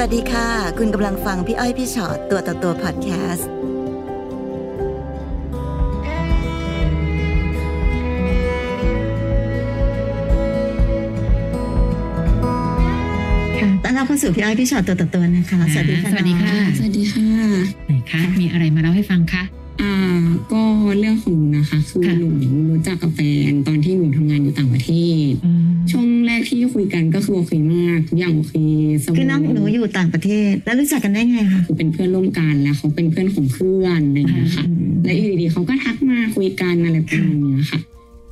วัสดีค่ะ คุณกำลังฟังพี่อ้อยพี่ชอตตัวต่อตัวพอดแคสต์ค่ะต้อนรับเข้าสู่พี่อ้อยพี่ชอตตัวต่อตัวนะคะ สวัสดีค่ะ สวัสดีค่ะน้องสวัสดีค่ะ ไหนคะ มีอะไรมาเล่าให้ฟังคะอ่า ก็เรื่องของหนูนะคะ คือค่ะหนูรู้จักกับแฟนตอนที่หนูทำงานอยู่ต่างประเทศ ช่วงแรกที่คุยกันก็คือโอเคมากทุกอย่างโอเคสมูทคือน้องหนูอยู่ต่างประเทศ แล้วรู้จักกันได้ไงคะคือเป็นเพื่อนร่วมกันแล้วเขาเป็นเพื่อนของเพื่อนอะไรอย่างเงี้ยค่ะอืมแล้วอยู่ดีๆเขาก็ทักมาคุยกันอะไรประมาณเนี้ยค่ะ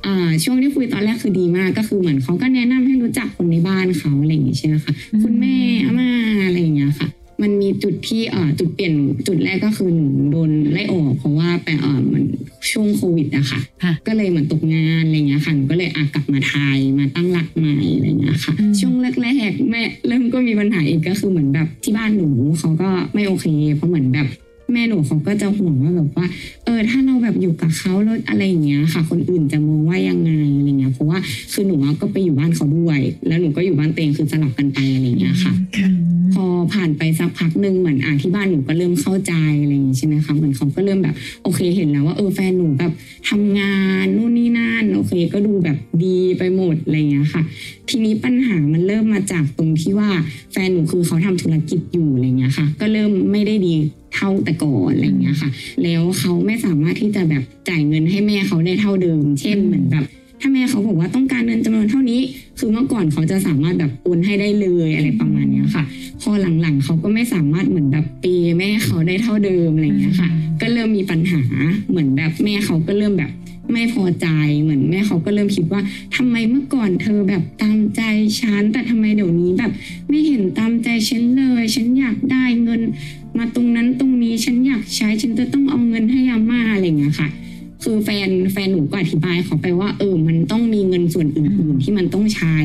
อ่าช่วงที่คุยตอนแรกคือดีมากก็คือเหมือนเขาก็แนะนำให้รู้จักคนในบ้านเขาอะไรอย่างเงี้ยใช่ไหมคะอืมคุณแม่อาม่าอะไรอย่างเงี้ยค่ะ มันมีจุดที่เอ่อจุดเปลี่ยนจุดแรกก็คือหนูโดนไล่ออกเพราะว่าไปเอ่อมันช่วงโควิดอะค่ะค่ะก็เลยเหมือนตกงานอะไรเงี้ยค่ะหนูก็เลยอากลับมาไทยมาตั้งหลักใหม่อะไรเงี้ยค่ะอืมช่วงแรกๆแม่เริ่มก็มีปัญหาอีกก็คือเหมือนแบบที่บ้านหนูเขาก็ไม่โอเค เพราะเหมือนแบบแม่หนูเขาก็จะห่วงว่าแบบว่า เออถ้าเราแบบอยู่กับเขาแล้วอะไรอย่างเงี้ยค่ะ คนอื่นจะมองว่ายังไงอะไรเงี้ยเพราะว่าคือหนูอะก็ไปอยู่บ้านเขาด้วย แล้วหนูก็อยู่บ้านเตงคือสลับกันไปอะไรเงี้ยค่ะค่ะพอ ผ่านไปสักพักหนึ่งเหมือนอะที่บ้านหนูก็เริ่มเข้าใจอะไรอย่างงี้ใช่ไหมคะเหมือนเขาก็เริ่มแบบโอเคเห็นแล้วว่าเออแฟนหนูแบบทำงานนู่นนี่นั่นโอเค ก็ดูแบบดีไปหมดอะไรอย่างเงี้ยค่ะ ทีนี้ปัญหามันเริ่มมาจากตรงที่ว่าแฟนหนูคือเขาทำธุรกิจอยู่อะไรเงี้ยค่ะ ก็เริ่มไม่ได้ดีเท่าแต่ก่อนอะไรเงี้ยค่ะ แล้วเขาไม่สามารถที่จะแบบจ่ายเงินให้แม่เขาได้เท่าเดิม เช่นเหมือนแบบ ถ้าแม่เขาบอกว่าต้องการเงินจำนวนเท่านี้ คือเมื่อก่อนเขาจะสามารถแบบโอนให้ได้เลยอะไรประมาณเนี้ยค่ะ พอหลังๆเขาก็ไม่สามารถเหมือนแบบเปแม่เขาได้เท่าเดิมอะไรเงี้ยค่ะ ก็เริ่มมีปัญหาเหมือนแบบแม่เขาก็เริ่มแบบไม่พอใจเหมือนแม่เขาก็เริ่มคิดว่าทำไมเมื่อก่อนเธอแบบตามใจฉันแต่ทำไมเดี๋ยวนี้แบบไม่เห็นตามใจฉันเลย ฉันอยากได้เงิน มาตรงนั้นตรงนี้ฉันอยากใช้ฉันจะต้องเอาเงินให้อาม่าอะไรเงี้ยค่ะ คือแฟนแฟนหนูก็อธิบายเขาไปว่า เออ มันต้องมีเงินส่วนอื่น ๆ ที่มันต้องใช้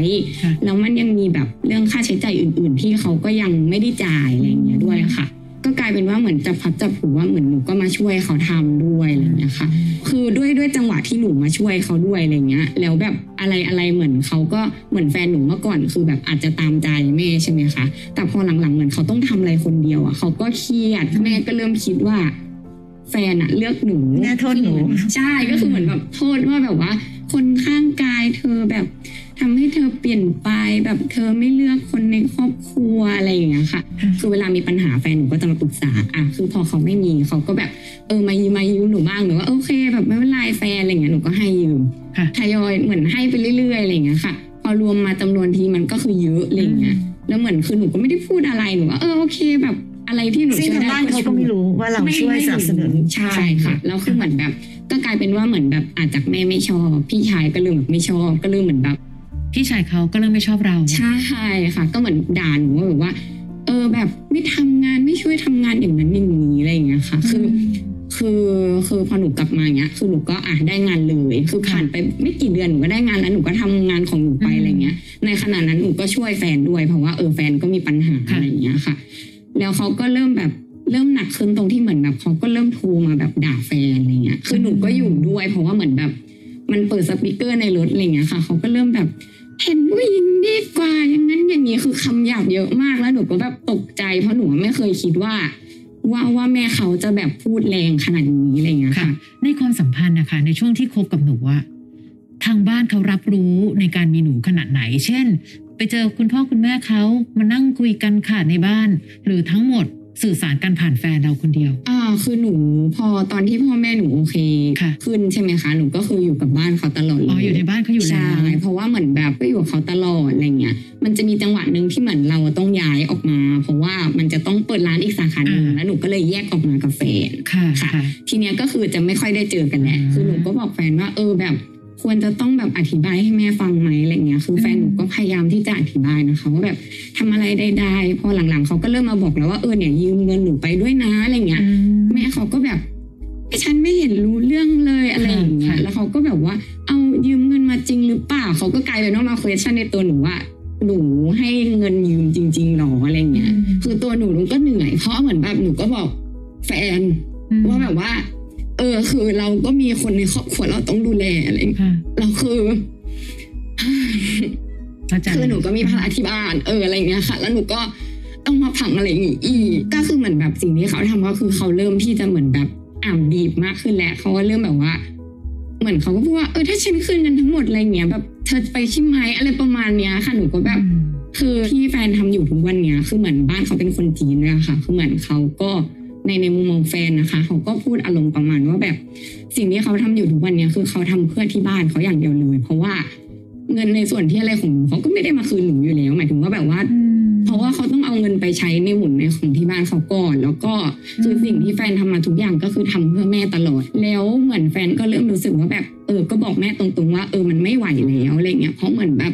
ค่ะแล้วมันยังมีแบบเรื่องค่าใช้จ่ายอื่น ๆ ที่เขาก็ยังไม่ได้จ่ายอะไรอย่างเงี้ยด้วยค่ะ ก็กลายเป็นว่าเหมือนจะพัดจะผูว่าเหมือนหนูก็มาช่วยเขาทำด้วยอะไรอย่างเงี้ยค่ะ คือด้วยด้วยจังหวะที่หนูมาช่วยเขาด้วยอะไรเงี้ย แล้วแบบอะไรอะไรเหมือนเขาก็เหมือนแฟนหนูเมื่อก่อนคือแบบอาจจะตามใจแม่ใช่ไหมคะ แต่พอหลังๆเหมือนเขาต้องทำอะไรคนเดียวอะเขาก็เครียดแม่ก็เริ่มคิดว่า แฟนอะเลือกหนูแม่โทษหนู ใช่ก็คือเหมือนแบบโทษว่าแบบว่า คนข้างกายเธอแบบทำให้เธอเปลี่ยนไปแบบเธอไม่เลือกคนในครอบครัวอะไรอย่างเงี้ยค่ะค่ะ คือเวลามีปัญหาแฟนหนูก็จะมาปรึกษาอะคือพอเขาไม่มีเขาก็แบบเออมายืมมายืมหนูบ้างหนูว่าโอเค แบบไม่เป็นไรแฟนอะไรเงี้ยหนูก็ให้ยืมค่ะทยอยเหมือนให้ไปเรื่อยๆอะไรเงี้ยค่ะ พอรวมมาจำนวนทีมันก็คือเยอะอะไรเงี้ยแล้วเหมือนคือหนูก็ไม่ได้พูดอะไรหนูว่าเออโอเคแบบ อะไรที่หนูซึ่งช่วยทางได้บ้านเขาก็ไม่รู้ว่าเราช่วยสนับสนุนใช่ค่ะแล้วคือเหมือนแบบ ก็กลายเป็นว่าเหมือนแบบอาจจากแม่ไม่ชอบ พี่ชายก็เริ่มแบบไม่ชอบก็เริ่มเหมือนแบบ พี่ชายเขาก็เริ่มไม่ชอบเราใช่ค่ะ ก็เหมือนด่าหนูว่าแบบว่า เออแบบไม่ทำงานไม่ช่วยทำงานอย่างนั้นอย่างนี้อะไรอย่างเงี้ยค่ะ คือคือคือพอหนูกลับมาเงี้ย คือหนูก็อะได้งานเลย คือผ่านไปไม่กี่เดือนหนูก็ได้งานแล้วหนูก็ทำงานของหนูไปอืมอะไรเงี้ย ในขณะนั้นหนูก็ช่วยแฟนด้วยเพราะว่าเออแฟนก็มีปัญหาค่ะอะไรอย่างเงี้ยค่ะ แล้วเขาก็เริ่มแบบเริ่มหนักขึ้นตรงที่เหมือนแบบเขาก็เริ่มโทรมาแบบด่าแฟนอะไรเงี้ย คือหนูก็อยู่ด้วยเพราะว่าเหมือนแบบ มันเปิดสปีกเกอร์ในรถอะไรเงี้ยค่ะ เขาก็เริ่มแบบเห็นผู้หญิงดีกว่าอย่างนั้นอย่างนี้คือคำหยาบเยอะมากแล้วหนูก็แบบตกใจ เพราะหนูไม่เคยคิดว่า ว่าว่าแม่เขาจะแบบพูดแรงขนาดนี้อะไรเงี้ยค่ะ ในความสัมพันธ์นะคะ ในช่วงที่คบกับหนูอะทางบ้านเขารับรู้ในการมีหนูขนาดไหน เช่นไปเจอคุณพ่อคุณแม่เขามานั่งคุยกันค่ะในบ้าน หรือทั้งหมดสื่อสารกันผ่านแฟนเราคนเดียว อ่า คือหนูพอตอนที่พ่อแม่หนูโอเคค่ะขึ้นใช่ไหมคะ หนูก็คืออยู่กับบ้านเขาตลอดเลยอ๋อ อยู่ในบ้านเขาอยู่แล้ใช่วเพราะว่าเหมือนแบบก็อยู่กับเขาตลอดอะไรเงี้ย มันจะมีจังหวะหนึ่งที่เหมือนเราต้องย้ายออกมา เพราะว่ามันจะต้องเปิดร้านอีกสาขาหนึ่งอ่าแล้วหนูก็เลยแยกออกมากับแฟนค่ะค่ะค่ะ ทีเนี้ยก็คือจะไม่ค่อยได้เจอกันแหละอืมคือหนูก็บอกแฟนว่าเออแบบ ควรจะต้องแบบอธิบายให้แม่ฟังไหมอะไรเงี้ยคือแฟนหนูก็พยายามที่จะอธิบายนะคะว่าแบบทำอะไรได้ๆพอหลังๆเขาก็เริ่มมาบอกแล้วว่าเออเนี่ยยืมเงินหนูไปด้วยนะอะไรเงี้ยอืมแม่เขาก็แบบไอ้ฉันไม่เห็นรู้เรื่องเลยอะไรอย่างเงี้ยค่ะแล้วเขาก็แบบว่า เอายืมเงินมาจริงหรือเปล่าเขาก็กลายเป็นว่ามา question ในตัวหนูว่าหนูให้เงินยืมจริงๆหรออะไรเงี้ยคือตัวหนูหนูก็เหนื่อยเพราะเหมือนแบบหนูก็บอกแฟนอืมว่าแบบว่า เออ คือเราก็มีคนในครอบครัวเราต้องดูแลอะไรอย่างเงี้ยค่ะเราคือเข้าใจคือหนูก็มีภาระที่บ้านเอออะไรอย่างเงี้ยค่ะ แล้วหนูก็ต้องมาพังอะไรอย่างงี้อีกก็คือเหมือนแบบสิ่งที่เขาทำก็คือเขาเริ่มที่จะเหมือนแบบอ่านดีบมากขึ้นแล้วเขาก็เริ่มแบบว่า เหมือนเขาก็พูดว่าเออถ้าฉันคืนเงินทั้งหมดอะไรเงี้ยแบบเธอไปใช่ไหมอะไรประมาณเนี้ยค่ะหนูก็แบบ คือที่แฟนทำอยู่ทุกวันเนี้ยคือเหมือนบ้านเขาเป็นคนจีนด้วยอะค่ะคือเหมือนเขาก็ ในในมุมมองแฟนนะคะ เขาก็พูดอารมณ์ประมาณว่าแบบ สิ่งที่เขาทำอยู่ทุกวันเนี้ยคือเขาทำเพื่อที่บ้านเขาอย่างเดียวเลย เพราะว่าเงินในส่วนที่อะไรของหนูเขาก็ไม่ได้มาคืนหนูอยู่แล้วหมายถึงว่าแบบว่า เพราะว่าเขาต้องเอาเงินไปใช้ในหมุนในของที่บ้านเขาก่อน แล้วก็คือสิ่งที่แฟนทำมาทุกอย่างก็คือทำเพื่อแม่ตลอด แล้วเหมือนแฟนก็เริ่มรู้สึกว่าแบบเออก็บอกแม่ตรงๆว่า เออมันไม่ไหวแล้วอะไรเงี้ยเพราะเหมือนแบบ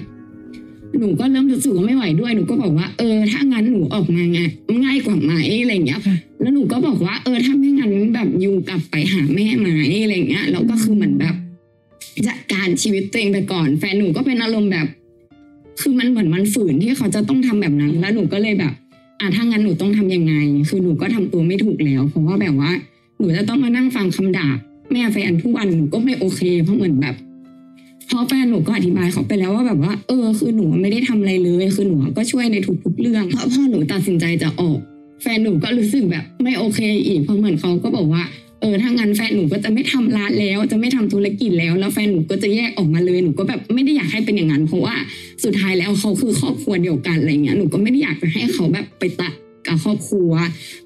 หนูก็เริ่มรู้สึกว่าไม่ไหวด้วยหนูก็บอกว่าเออถ้างั้นหนูออกมาไงง่ายกว่าไหมอะไรเงี้ยค่ะ แล้วหนูก็บอกว่าเออถ้าไม่งั้นแบบยูกลับไปหาแม่ไหมอะไรเงี้ยแล้วก็คือเหมือนแบบจัดการชีวิตตัวเองไปก่อน แฟนหนูก็เป็นอารมณ์แบบ คือมันเหมือนมันฝืนที่เขาจะต้องทำแบบนั้น แล้วหนูก็เลยแบบอะถ้างั้นหนูต้องทำยังไง คือหนูก็ทำตัวไม่ถูกแล้ว เพราะว่าแบบว่า หนูจะต้องมานั่งฟังคำด่าแม่แฟนทุกวันหนูก็ไม่โอเค เพราะเหมือนแบบ เพราะแฟนหนูก็อธิบายเขาไปแล้วว่าแบบว่า เออ คือหนูไม่ได้ทำอะไรเลย คือหนูก็ช่วยในทุกๆเรื่อง เพราะพ่อหนูตัดสินใจจะออก แฟนหนูก็รู้สึกแบบไม่โอเคอีกเพราะเหมือนเขาก็บอกว่าเออถ้างั้นแฟนหนูก็จะไม่ทำร้านแล้ว จะไม่ทำธุรกิจแล้ว แล้วแฟนหนูก็จะแยกออกมาเลยหนูก็แบบไม่ได้อยากให้เป็นอย่างนั้นเพราะว่าสุดท้ายแล้วเขาคือครอบครัวเดียวกันอะไรเงี้ยหนูก็ไม่ได้อยากจะให้เขาแบบไปตัด กับครอบครัว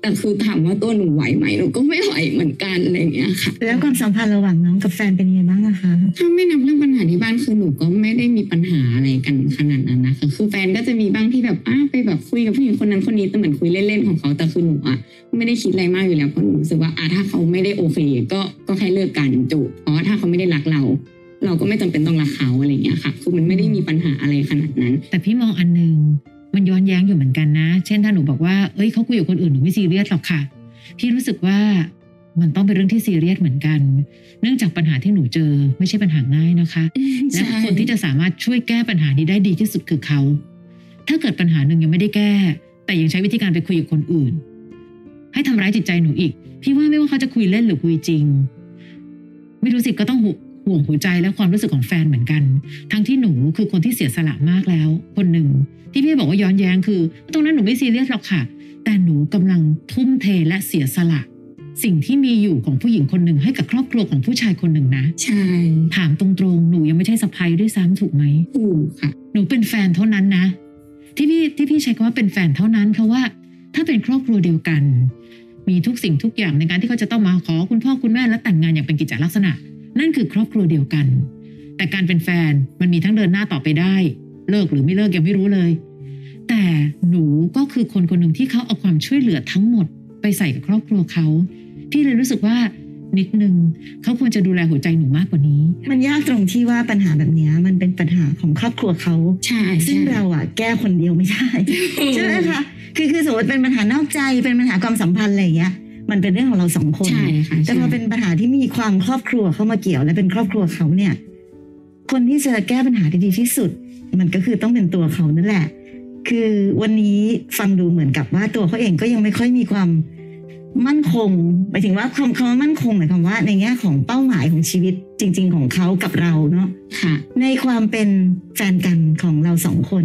แต่คือถามว่าตัวหนูไหวไหมหนูก็ไม่ไหวเหมือนกันอะไรเงี้ยค่ะ แล้วความสัมพันธ์ระหว่างน้องกับแฟนเป็นยังไงบ้างอะคะถ้าไม่นับเรื่องปัญหาที่บ้านคือหนูก็ไม่ได้มีปัญหาอะไรกันขนาดนั้นนะคะคือแฟนก็จะมีบ้างที่แบบอ้าไปแบบคุยกับผู้หญิงคนนั้นคนนี้แต่เหมือนคุยเล่นๆของเขาแต่คือหนูอะไม่ได้คิดอะไรมากอยู่แล้วเพราะหนูรู้สึกว่าอะถ้าเขาไม่ได้โอเค ก็ก็แค่เลิกกันจบเพราะว่าถ้าเขาไม่ได้รักเรา เราก็ไม่จำเป็นต้องรักเขาอะไรอย่างเงี้ยค่ะคือมันไม่ได้มีปัญหาอะไรขนาดนั้น แต่พี่มองอันหนึ่ง มันย้อนแย้งอยู่เหมือนกันนะ เช่นถ้าหนูบอกว่า เอ้ยเขาคุยกับคนอื่นหนูไม่ซีเรียสหรอกค่ะ พี่รู้สึกว่ามันต้องเป็นเรื่องที่ซีเรียสเหมือนกัน เนื่องจากปัญหาที่หนูเจอ ไม่ใช่ปัญหาง่ายนะคะ และใช่คนที่จะสามารถช่วยแก้ปัญหานี้ได้ดีที่สุดคือเขา ถ้าเกิดปัญหาหนึ่งยังไม่ได้แก้ แต่ยังใช้วิธีการไปคุยกับคนอื่น ให้ทำร้ายจิตใจหนูอีก พี่ว่าไม่ว่าเขาจะคุยเล่นหรือคุยจริง ไม่รู้สิก็ต้อง ห่วห่วงหัวใจและความรู้สึกของแฟนเหมือนกัน ทั้งที่หนูคือคนที่เสียสละมากแล้ว คนหนึ่งที่พี่บอกว่าย้อนแย้งคือ ตรงนั้นหนูไม่ซีเรียสหรอกค่ะ แต่หนูกำลังทุ่มเทและเสียสละ สิ่งที่มีอยู่ของผู้หญิงคนหนึ่งให้กับครอบครัวของผู้ชายคนหนึ่งนะ ใช่ ถามตรงๆ หนูยังไม่ใช่สะพ้ยด้วยซ้ำถูกไหมถูกค่ะ หนูเป็นแฟนเท่านั้นนะ ที่พี่ที่พี่ใช้คำว่าเป็นแฟนเท่านั้นเพราะว่า ถ้าเป็นครอบครัวเดียวกัน มีทุกสิ่งทุกอย่างในการที่เขาจะต้องมาขอคุณพ่อคุณแม่และแต่งงานอย่างเป็นกิจจลักษณะ นั่นคือครอบครัวเดียวกัน แต่การเป็นแฟนมันมีทั้งเดินหน้าต่อไปได้ เลิกหรือไม่เลิกยังไม่รู้เลย แต่หนูก็คือคนคนหนึ่งที่เขาเอาความช่วยเหลือทั้งหมด ไปใส่กับครอบครัวเขาพี่เลยรู้สึกว่านิดนึงเขาควรจะดูแลหัวใจหนูมากกว่านี้ มันยากตรงที่ว่าปัญหาแบบเนี้ยมันเป็นปัญหาของครอบครัวเขาใช่ซึ่งใช่เราอะแก้คนเดียวไม่ได้ใช่ไหมคะคือคือสมมติเป็นปัญหานอกใจเป็นปัญหาความสัมพันธ์อะไรอย่างเงี้ย มันเป็นเรื่องของเราสองคนใช่ค่ะแต่พอเป็นปัญหาที่มีความครอบครัวเข้ามาเกี่ยวและเป็นครอบครัวเขาเนี่ย คนที่จะแก้ปัญหาได้ดีที่สุด มันก็คือต้องเป็นตัวเขานั่นแหละ คือวันนี้ฟังดูเหมือนกับว่าตัวเขาเองก็ยังไม่ค่อยมีความมั่นคงหมายถึงว่าความคำว่ามั่นคงหมายความว่า ในแง่ของเป้าหมายของชีวิตจริง ๆ ของเขากับเราเนาะค่ะในความเป็นแฟนกันของเราสองคน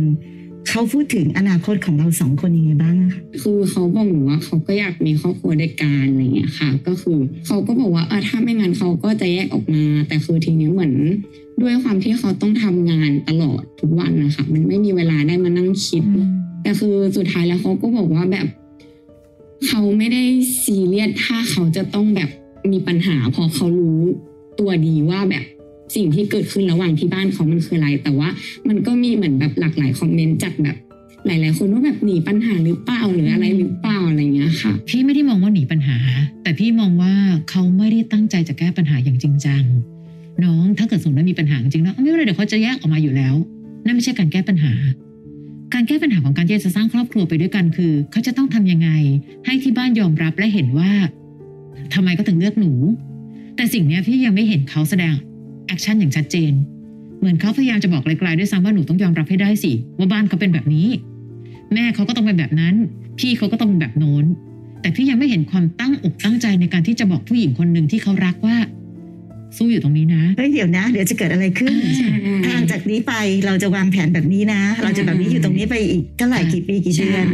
เขาพูดถึงอนาคตของเราสองคนยังไงบ้างอะคะคือเขาบอกหนูว่าเขาก็อยากมีครอบครัวด้วยกันอะไรเงี้ยค่ะ ก็คือเขาก็บอกว่าเออถ้าไม่งั้นเขาก็จะแยกออกมา แต่คือทีนี้เหมือนด้วยความที่เขาต้องทำงานตลอดทุกวันนะคะ มันไม่มีเวลาได้มานั่งคิด แต่คือสุดท้ายแล้วเขาก็บอกว่าแบบ เขาไม่ได้ซีเรียสถ้าเขาจะต้องแบบมีปัญหาเพอเขารู้ตัวดีว่าแบบ สิ่งที่เกิดขึ้นระหว่างที่บ้านเขามันคืออะไร แต่ว่ามันก็มีเหมือนแบบหลากหลายคอมเมนต์จากแบบหลาย ๆ คนว่าแบบหนีปัญหาหรือเปล่าหรืออะไรหรือเปล่าอะไรเงี้ยค่ะ พี่ไม่ได้มองว่าหนีปัญหา แต่พี่มองว่าเขาไม่ได้ตั้งใจจะแก้ปัญหาอย่างจริงจังน้องถ้าเกิดสมมติว่ามีปัญหาจริงๆแล้วไม่เป็นไรเดี๋ยวเขาจะแยกออกมาอยู่แล้ว นั่นไม่ใช่การแก้ปัญหา การแก้ปัญหาของการที่จะสร้างครอบครัวไปด้วยกันคือ เขาจะต้องทำยังไง ให้ที่บ้านยอมรับและเห็นว่าทำไมก็ถึงเลือกหนู แต่สิ่งนี้พี่ยังไม่เห็นเขาแสดง แอคชั่นอย่างชัดเจน เหมือนเขาพยายามจะบอกไกลๆด้วยซ้ำว่าหนูต้องยอมรับให้ได้สิ ว่าบ้านเขาเป็นแบบนี้ แม่เขาก็ต้องเป็นแบบนั้น พี่เขาก็ต้องเป็นแบบโน้น แต่พี่ยังไม่เห็นความตั้งอกตั้งใจในการที่จะบอกผู้หญิงคนหนึ่งที่เขารักว่า สู้อยู่ตรงนี้นะเฮ้ยเดี๋ยวนะ เดี๋ยวจะเกิดอะไรขึ้นใช่ทางจากนี้ไปเราจะวางแผนแบบนี้นะ เราจะแบบนี้อยู่ตรงนี้ไปอีกเท่าไหร่กี่ปีกี่ใช่เดือน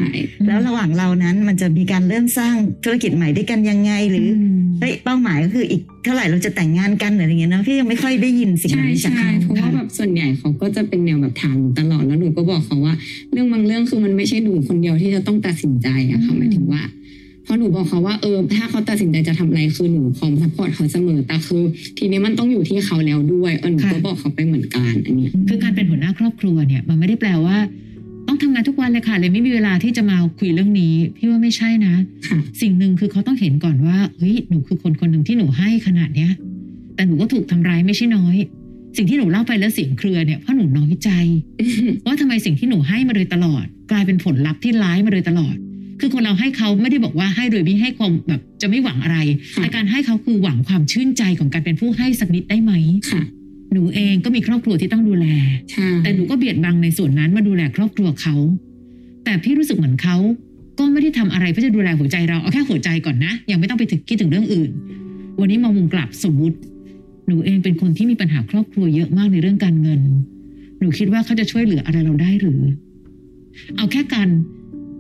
แล้วระหว่างเรานั้นมันจะมีการเริ่มสร้างธุรกิจใหม่ด้วยกันยังไงหรืออเฮ้ยเป้าหมายก็คืออีกเท่าไหร่เราจะแต่งงานกันหรืออะไรเงี้ยเนาะพี่ยังไม่ค่อยได้ยินสิ่งใช่นี้จากใช่เขาเพราะว่าแบบส่วนใหญ่เขาก็จะเป็นแนวแบบถามหนูตลอดแล้วหนูก็บอกเขาว่า เรื่องบางเรื่องคือมันไม่ใช่หนูคนเดียวที่จะต้องตัดสินใจอะค่ะหมายถึงว่า เพราะหนูบอกเขาว่าเออถ้าเขาตัดสินใจจะทำอะไรคือหนูพร้อม support เขาเสมอแต่คือ ทีนี้มันต้องอยู่ที่เขาแล้วด้วยเออหนูก็บอกเขาไปเหมือนกันอันเนี้ยคือการเป็นหัวหน้าครอบครัวเนี่ยมันไม่ได้แปลว่า ต้องทำงานทุกวันเลยค่ะ เลยไม่มีเวลาที่จะมาคุยเรื่องนี้ พี่ว่าไม่ใช่นะค่ะสิ่งหนึ่งคือเขาต้องเห็นก่อนว่าเฮ้ยหนูคือคนคนหนึ่งที่หนูให้ขนาดเนี้ย แต่หนูก็ถูกทำร้ายไม่ใช่น้อยสิ่งที่หนูเล่าไปแล้วเสียงเครือเนี่ยเพราะหนูน้อยใจว่าทำไมสิ่งที่หนูให้มาโดยตลอด กลายเป็นผลลัพธ์ที่ร้ายมาโดยตลอด คือคนเราให้เขาไม่ได้บอกว่าให้โดยไม่ให้ความแบบจะไม่หวังอะไรค่ะแต่การให้เขาคือหวังความชื่นใจของการเป็นผู้ให้สักนิดได้ไหมค่ะหนูเองก็มีครอบครัวที่ต้องดูแลใช่แต่หนูก็เบียดบังในส่วนนั้นมาดูแลครอบครัวเขา แต่พี่รู้สึกเหมือนเขาก็ไม่ได้ทำอะไรเพื่อจะดูแลหัวใจเราเอาแค่หัวใจก่อนนะ ยังไม่ต้องไปถึงคิดถึงเรื่องอื่น วันนี้มองมุมกลับสมมุติ หนูเองเป็นคนที่มีปัญหาครอบครัวเยอะมากในเรื่องการเงิน หนูคิดว่าเขาจะช่วยเหลืออะไรเราได้หรือ เอาแค่การ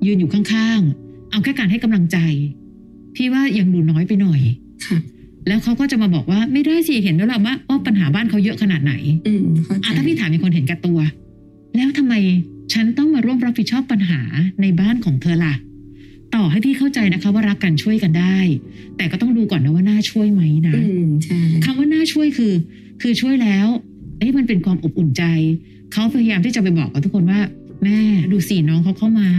ยืนอยู่ข้างๆ เอาแค่การให้กำลังใจ พี่ว่ายังดูน้อยไปหน่อยค่ะแล้วเขาก็จะมาบอกว่าไม่ได้สิเห็นแล้วล่ะว่าว่าปัญหาบ้านเขาเยอะขนาดไหน อืมเข้าใจอะถ้าพี่ถามมีคนเห็นแก่ตัว แล้วทำไมฉันต้องมาร่วมรับผิดชอบปัญหาในบ้านของเธอล่ะ ต่อให้พี่เข้าใจนะคะ ว่ารักกันช่วยกันได้ แต่ก็ต้องดูก่อนนะว่าน่าช่วยไหมนะอืมใช่คำว่าน่าช่วยคือ คือช่วยแล้วเอ้ยมันเป็นความอบอุ่นใจเขาพยายามที่จะไปบอกกับทุกคนว่า แม่ดูสิน้องเขาเข้ามา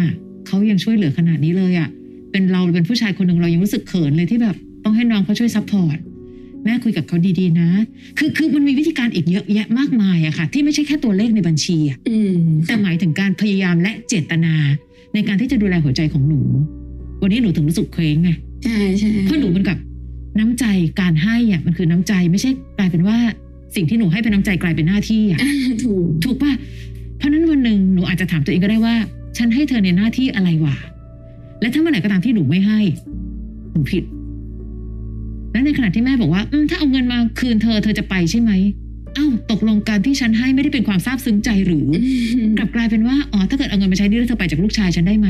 เขายังช่วยเหลือขนาดนี้เลยอะ่ะเป็นเราเป็นผู้ชายคนหนึ่งเรายังรู้สึกเขินเลยที่แบบต้องให้น้องเขาช่วย support แม่คุยกับเขาดีๆนะ คือคือมันมีวิธีการอีกเยอะแยะมากมายอะค่ะ ที่ไม่ใช่แค่ตัวเลขในบัญชีอะอืมแต่หมายถึงการพยายามและเจตนา ในการที่จะดูแลหัวใจของหนู วันนี้หนูถึงรู้สึกเคว้งไงใช่ใช่เพราะหนูมันกับน้ำใจการให้อะมันคือน้ำใจไม่ใช่กลายเป็นว่า สิ่งที่หนูให้เป็นน้ำใจกลายเป็นหน้าที่อะอ่าถูกถูกป่ะเพราะฉะนั้นวันหนึ่งหนูอาจจะถามตัวเองก็ได้ว่า ฉันให้เธอในหน้าที่อะไรวะและถ้าเมื่อไหร่ก็ตามที่หนูไม่ให้หนูผิด และในขณะที่แม่บอกว่าอืมถ้าเอาเงินมาคืนเธอเธอจะไปใช่ไหมเอ้าตกลงการที่ฉันให้ไม่ได้เป็นความซาบซึ้งใจหรือ กลับกลายเป็นว่าอ๋อถ้าเกิดเอาเงินมาใช้นี่แล้วเธอไปจากลูกชายฉันได้ไหม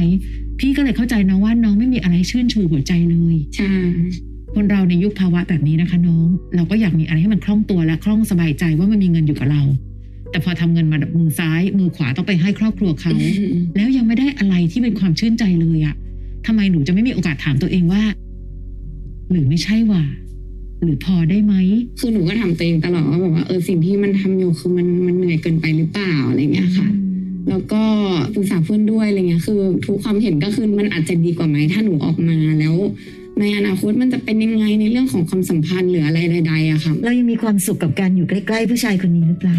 พี่ก็เลยเข้าใจน้องว่าน้องไม่มีอะไรชื่นชูหัวใจเลยใช่คนเราในยุคภาวะแบบนี้นะคะ น้อง เราก็อยากมีอะไรให้มันคล่องตัวและคล่องสบายใจว่ามันมีเงินอยู่กับเรา แต่พอทำเงินมาแบบมือซ้าย มือขวาต้องไปให้ครอบครัวเขา แล้วยังไม่ได้อะไรที่เป็นความชื่นใจเลยอะทำไมหนูจะไม่มีโอกาสถามตัวเองว่า หรือไม่ใช่ว่าหรือพอได้ไหม คือหนูก็ถามตัวเองตลอดว่าแบบว่าเออสิ่งที่มันทำอยู่คือมันมันเหนื่อยเกินไปหรือเปล่าอะไรเงี้ยค่ะ แล้วก็ปรึกษาเพื่อนด้วยอะไรเงี้ย คือ ทุกความเห็นก็คือมันอาจจะดีกว่าไหมถ้าหนูออกมาแล้ว ในอนาคตมันจะเป็นยังไงในเรื่องของความสัมพันธ์หรืออะไรใดๆอะค่ะ เรายังมีความสุขกับการอยู่ใกล้ ๆ ผู้ชายคนนี้หรือเปล่า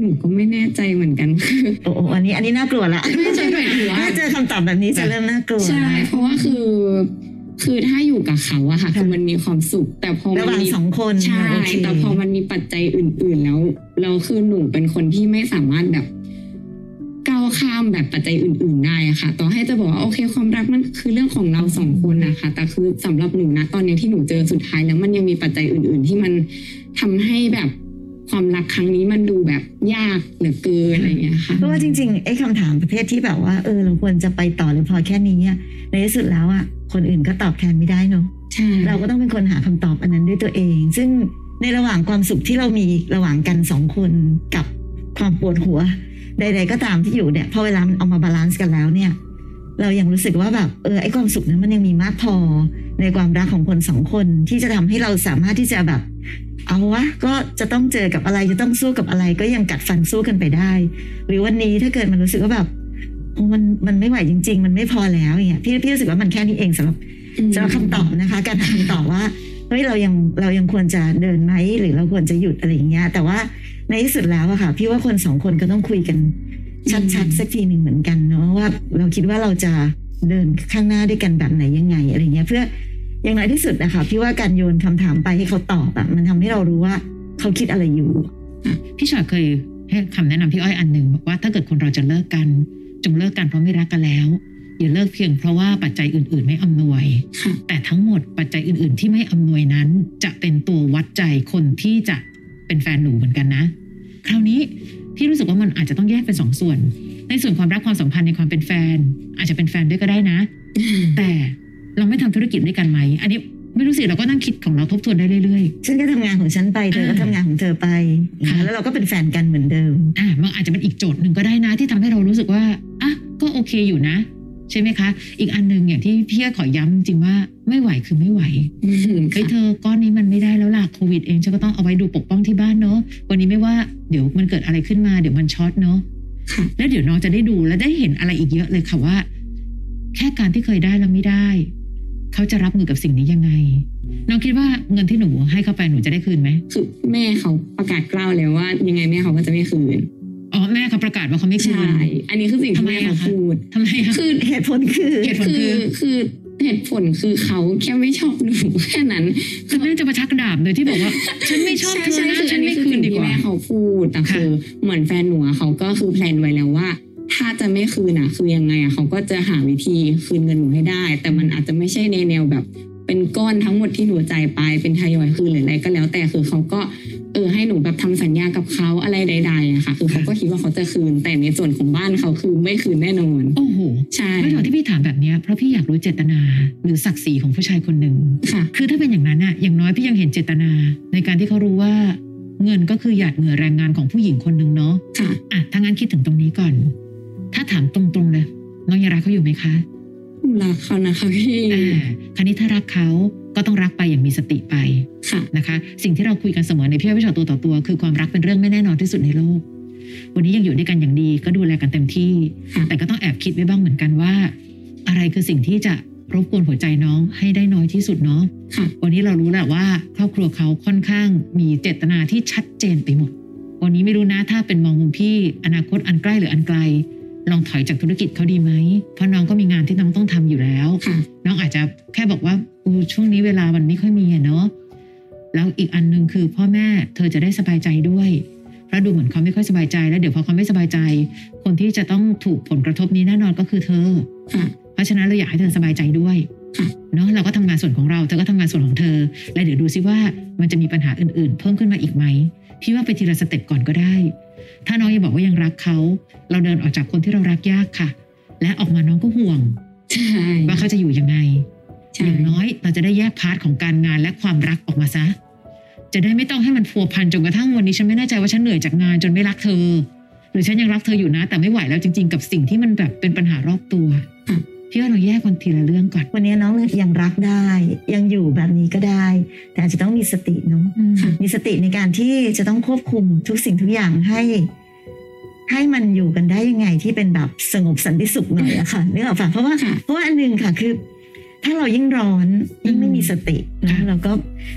หนูก็ไม่แน่ใจเหมือนกันคือโอ้โอ้อันนี้อันนี้น่ากลัวละไม่ใช่หมายถึงว่าถ้าเจอคำตอบแบบนี้จะเริ่มน่ากลัวใช่นะเพราะว่าคือคือถ้าอยู่กับเขาอะค่ะคือมันมีความสุข แต่พอระมันหว่างมีสองคนใช่โอเคแต่พอมันมีปัจจัยอื่น ๆ แล้วเราคือหนูเป็นคนที่ไม่สามารถแบบก้าวข้ามแบบปัจจัยอื่น ๆ ได้อะค่ะ ต่อให้จะบอกว่าโอเค ความรักมันคือเรื่องของเราสองคนนะคะแต่คือสำหรับหนูนะตอนนี้ที่หนูเจอสุดท้ายแล้วมันยังมีปัจจัยอื่น ๆ ที่มันทำให้แบบ ความรักครั้งนี้มันดูแบบยากเหลือเกินอะไรอย่างเงี้ยค่ะเพราะว่าจริงๆไอ้คำถามประเภทที่แบบว่าเออเราควรจะไปต่อหรือพอแค่นี้เนี่ยในที่สุดแล้วอะคนอื่นก็ตอบแทนไม่ได้เนอะใช่เราก็ต้องเป็นคนหาคำตอบอันนั้นด้วยตัวเอง ซึ่งในระหว่างความสุขที่เรามีระหว่างกันสองคนกับความปวดหัว ใด ๆ ก็ตามที่อยู่เนี่ยพอเวลามันเอามา balance กันแล้วเนี่ย เรายังรู้สึกว่าแบบเออไอ้ความสุขนั้นมันยังมีมากพอในความรักของคนสองคนที่จะทำให้เราสามารถที่จะแบบ เอาวะก็จะต้องเจอกับอะไรจะต้องสู้กับอะไร ก็ยังกัดฟันสู้กันไปได้ หรือวันนี้ถ้าเกิดมันรู้สึกว่าแบบโอ้มันมันไม่ไหวจริง ๆ มันไม่พอแล้วอย่างเงี้ยพี่พี่รู้สึกว่ามันแค่นี้เองสำหรับสำหรับคำตอบนะคะ การหาคำตอบว่าเฮ้ยเรายังเรายังควรจะเดินไหมหรือเราควรจะหยุดอะไรอย่างเงี้ย แต่ว่าในที่สุดแล้วอะค่ะ พี่ว่าคนสองคนก็ต้องคุยกัน ชัดๆสักทีหนึ่งเหมือนกันเนาะว่า เราคิดว่าเราจะเดินข้างหน้าด้วยกันแบบไหนยังไงอะไรเงี้ย เพื่อ อย่างน้อยที่สุดนะคะพี่ว่าการโยนคำถามไปให้เขาตอบอะมันทำให้เรารู้ว่าเขาคิดอะไรอยู่พี่ชอตเคยให้คำแนะนำพี่อ้อยอันหนึ่งบอกว่าถ้าเกิดคนเราจะเลิกกัน จงเลิกกันเพราะไม่รักกันแล้วอย่าเลิกเพียงเพราะว่าปัจจัยอื่น ๆ ไม่อำนวยค่ะแต่ทั้งหมดปัจจัยอื่น ๆ ที่ไม่อำนวยนั้น จะเป็นตัววัดใจคนที่จะเป็นแฟนหนูเหมือนกันนะ คราวนี้พี่รู้สึกว่ามันอาจจะต้องแยกเป็นสองส่วน ในส่วนความรักความสัมพันธ์ในความเป็นแฟน อาจจะเป็นแฟนด้วยก็ได้นะ แต่ เราไม่ทำธุรกิจด้วยกันไหม อันนี้ไม่รู้สิเราก็นั่งคิดของเราทบทวนได้เรื่อยฉันก็ทำงานของฉันไปเธอก็อ่าทำงานของเธอไปค่ะแล้วเราก็เป็นแฟนกันเหมือนเดิมๆอะมันอาจจะเป็นอีกโจทย์หนึ่งก็ได้นะที่ทำให้เรารู้สึกว่าอะก็โอเคอยู่นะ ใช่ไหมคะ อีกอันหนึ่งอย่างที่พี่ขอย้ำจริงๆว่าไม่ไหวคือไม่ไหวอืมเฮ้ยค่ะเธอก้อนนี้มันไม่ได้แล้วล่ะโควิดเองฉันก็ต้องเอาไว้ดูปกป้องที่บ้านเนอะวันนี้ไม่ว่าเดี๋ยวมันเกิดอะไรขึ้นมาเดี๋ยวมันช็อตเนอะค่ะแล้วเดี๋ยวน้องจะได้ดูและได้เห็นอะไรอีกเยอะเลยค่ะว่า แค่การที่เคยได้แล้วไม่ได้ เขาจะรับมือกับสิ่งนี้ยังไง น้องคิดว่าเงินที่หนูให้เขาไปหนูจะได้คืนไหมคือแม่เขาประกาศกล้าวเลยว่า ยังไงแม่เขาก็จะไม่คืนอ๋อแม่เขาประกาศว่าเขาไม่คืนใช่อันนี้คือสิ่งทำที่ไมแม่อะเขาคะพูดทำไมอะคือเหตุผลคือเหตุผลคือคือเหตุผลคือเขาแค่ไม่ชอบหนูแค่นั้นคือแม่จะมาชักดาบโดยที่บอกว่า ฉันไม่ชอบเธอใช่นะใช่ฉันไม่คือคืนสิ่งดีที่กว่าแม่เขาพูดแต่ค่ะคือเหมือนแฟนหนูอะเขาก็คือแพลนไว้แล้วว่า ถ้าจะไม่คืนอะคือยังไงอะเขาก็จะหาวิธีคืนเงินหนูให้ได้ แต่มันอาจจะไม่ใช่ในแนวแบบ เป็นก้อนทั้งหมดที่หนูจ่ายไปเป็นทยอยคืนหรืออะไรก็แล้ว แต่คือเขาก็เออให้หนูแบบทำสัญญากับเขาอะไรใดๆอะค่ะ คือเขาก็คิดว่าเขาจะคืน แต่ในส่วนของบ้านเขาคือไม่คืนแน่นอนโอ้โหใช่ไม่หรอกที่พี่ถามแบบเนี้ยเพราะพี่อยากรู้เจตนาหรือศักดิ์ศรีของผู้ชายคนหนึ่งค่ะ คือถ้าเป็นอย่างนั้นอะอย่างน้อยพี่ยังเห็นเจตนา ในการที่เขารู้ว่าเงินก็คือหยาดเหงื่อแรงงานของผู้หญิงคนหนึ่งเนาะค่ะอะถ้างั้นคิดถึงตรงนี้ก่อน ถ้าถามตรงๆเลยน้องยังรักเขาอยู่ไหมคะหนูรักเขานะคะพี่อ่าคราวนี้ถ้ารักเขาก็ต้องรักไปอย่างมีสติไปค่ะนะคะ สิ่งที่เราคุยกันเสมอในพี่อ้อยพี่ชอตตัวต่อตัว คือความรักเป็นเรื่องไม่แน่นอนที่สุดในโลก วันนี้ยังอยู่ด้วยกันอย่างดีก็ดูแลกันเต็มที่ค่ะแต่ก็ต้องแอบคิดไว้บ้างเหมือนกันว่า อะไรคือสิ่งที่จะรบกวนหัวใจน้องให้ได้น้อยที่สุดเนาะค่ะวันนี้เรารู้แหละว่า ครอบครัวเขาค่อนข้างมีเจตนาที่ชัดเจนไปหมด วันนี้ไม่รู้นะถ้าเป็นมองมุมพี่อนาคตอันใกล้หรืออันไกล ลองถอยจากธุรกิจเขาดีไหมเพราะน้องก็มีงานที่น้องต้องทำอยู่แล้วค่ะน้องอาจจะแค่บอกว่าอูช่วงนี้เวลามันไม่ค่อยมีอะเนาะแล้วอีกอันหนึ่งคือพ่อแม่เธอจะได้สบายใจด้วยเพราะดูเหมือนเขาไม่ค่อยสบายใจแล้วเดี๋ยวพอเขาไม่สบายใจ คนที่จะต้องถูกผลกระทบนี้แน่นอนก็คือเธอค่ะเพราะฉะนั้นเราอยากให้เธอสบายใจด้วยค่ะเนาะเราก็ทำงานส่วนของเราเธอก็ทำงานส่วนของเธอ และเดี๋ยวดูซิว่ามันจะมีปัญหาอื่นๆ เพิ่มขึ้นมาอีกไหมพี่ว่าไปทีละ step ก่อนก็ได้ ถ้าน้องยังบอกว่ายังรักเขา เราเดินออกจากคนที่เรารักยากค่ะ และออกมาน้องก็ห่วงใช่ว่าเขาจะอยู่ยังไงใช่อย่างน้อยเราจะได้แยก part ของการงานและความรักออกมาซะ จะได้ไม่ต้องให้มันพัวพันจนกระทั่งวันนี้ฉันไม่แน่ใจว่าฉันเหนื่อยจากงานจนไม่รักเธอ หรือฉันยังรักเธออยู่นะ แต่ไม่ไหวแล้วจริง ๆ กับสิ่งที่มันแบบเป็นปัญหารอบตัว พี่ว่าเราแยกคนทีละเรื่องก่อน วันนี้น้องยังรักได้ ยังอยู่แบบนี้ก็ได้ แต่อาจจะต้องมีสติเนาะมีสติในการที่จะต้องควบคุมทุกสิ่งทุกอย่างให้ ให้มันอยู่กันได้ยังไงที่เป็นแบบสงบสันติสุขหน่อยอะค่ะนึกออกปะเพราะว่าค่ะเพราะว่าอันหนึ่งค่ะคือ ถ้าเรายิ่งร้อนยิ่งไม่มีสตินะค่ะเราก็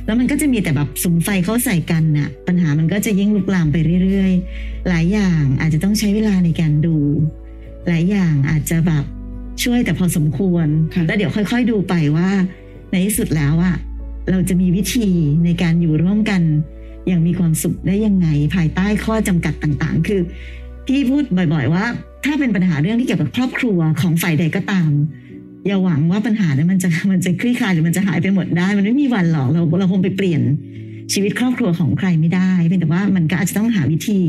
แล้วมันก็จะมีแต่แบบสุมไฟเข้าใส่กันน่ะ ปัญหามันก็จะยิ่งลุกลามไปเรื่อย ๆ หลายอย่างอาจจะต้องใช้เวลาในการดู หลายอย่างอาจจะแบบ ช่วยแต่พอสมควรค่ะแล้วเดี๋ยวค่อยๆดูไปว่า ในที่สุดแล้วอะเราจะมีวิธีในการอยู่ร่วมกันอย่างมีความสุขได้ยังไง ภายใต้ข้อจำกัดต่างๆ คือพี่พูดบ่อย ๆ ว่า ถ้าเป็นปัญหาเรื่องที่เกี่ยวกับครอบครัวของฝ่ายใดก็ตาม อย่าหวังว่าปัญหานั้นมันจะมันจะคลี่คลายหรือมันจะหายไปหมดได้ มันไม่มีวันหรอกเราเราคงไปเปลี่ยนชีวิตครอบครัวของใครไม่ได้ เพียงแต่ว่ามันก็อาจจะต้องหาวิธี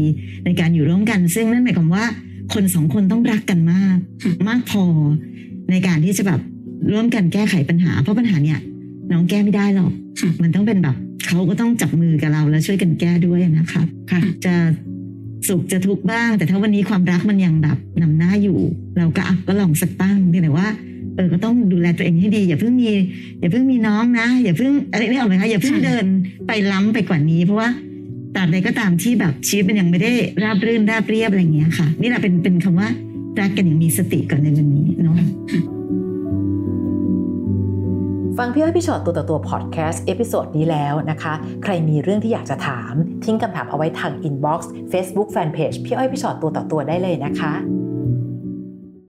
ในการอยู่ร่วมกัน ซึ่งนั่นหมายความว่า คนสองคนต้องรักกันมาก มากพอในการที่จะแบบร่วมกันแก้ไขปัญหา เพราะปัญหาเนี่ยน้องแก้ไม่ได้หรอกมันต้องเป็นแบบเขาก็ต้องจับมือกับเราแล้วช่วยกันแก้ด้วยนะคะค่ะ จะสุขจะทุกข์บ้าง แต่ถ้าวันนี้ความรักมันยังแบบนำหน้าอยู่ เราก็อะก็ลองสักตั้งเพียงแต่ว่าเออก็ต้องดูแลตัวเองให้ดี อย่าเพิ่งมี อย่าเพิ่งมีน้องนะ อย่าเพิ่งอะไรนี่ออกไหมคะอย่าเพิ่งเดินไปล้ำไปกว่านี้ เพราะว่า ตราบใดก็ตามที่แบบชีวิตมันยังไม่ได้ราบรื่นราบเรียบอะไรเงี้ยค่ะ นี่แหละเป็นเป็นคำว่ารักกันอย่างมีสติก่อนในวันนี้เนาะฟังพี่อ้อยพี่ฉอดตัวต่อตัวพอดแคสต์ episode นี้แล้วนะคะ ใครมีเรื่องที่อยากจะถาม ทิ้งคำถามเอาไว้ทาง inbox เฟซบุ๊กแฟนเพจพี่อ้อยพี่ฉอดตัวต่อตัวได้เลยนะคะ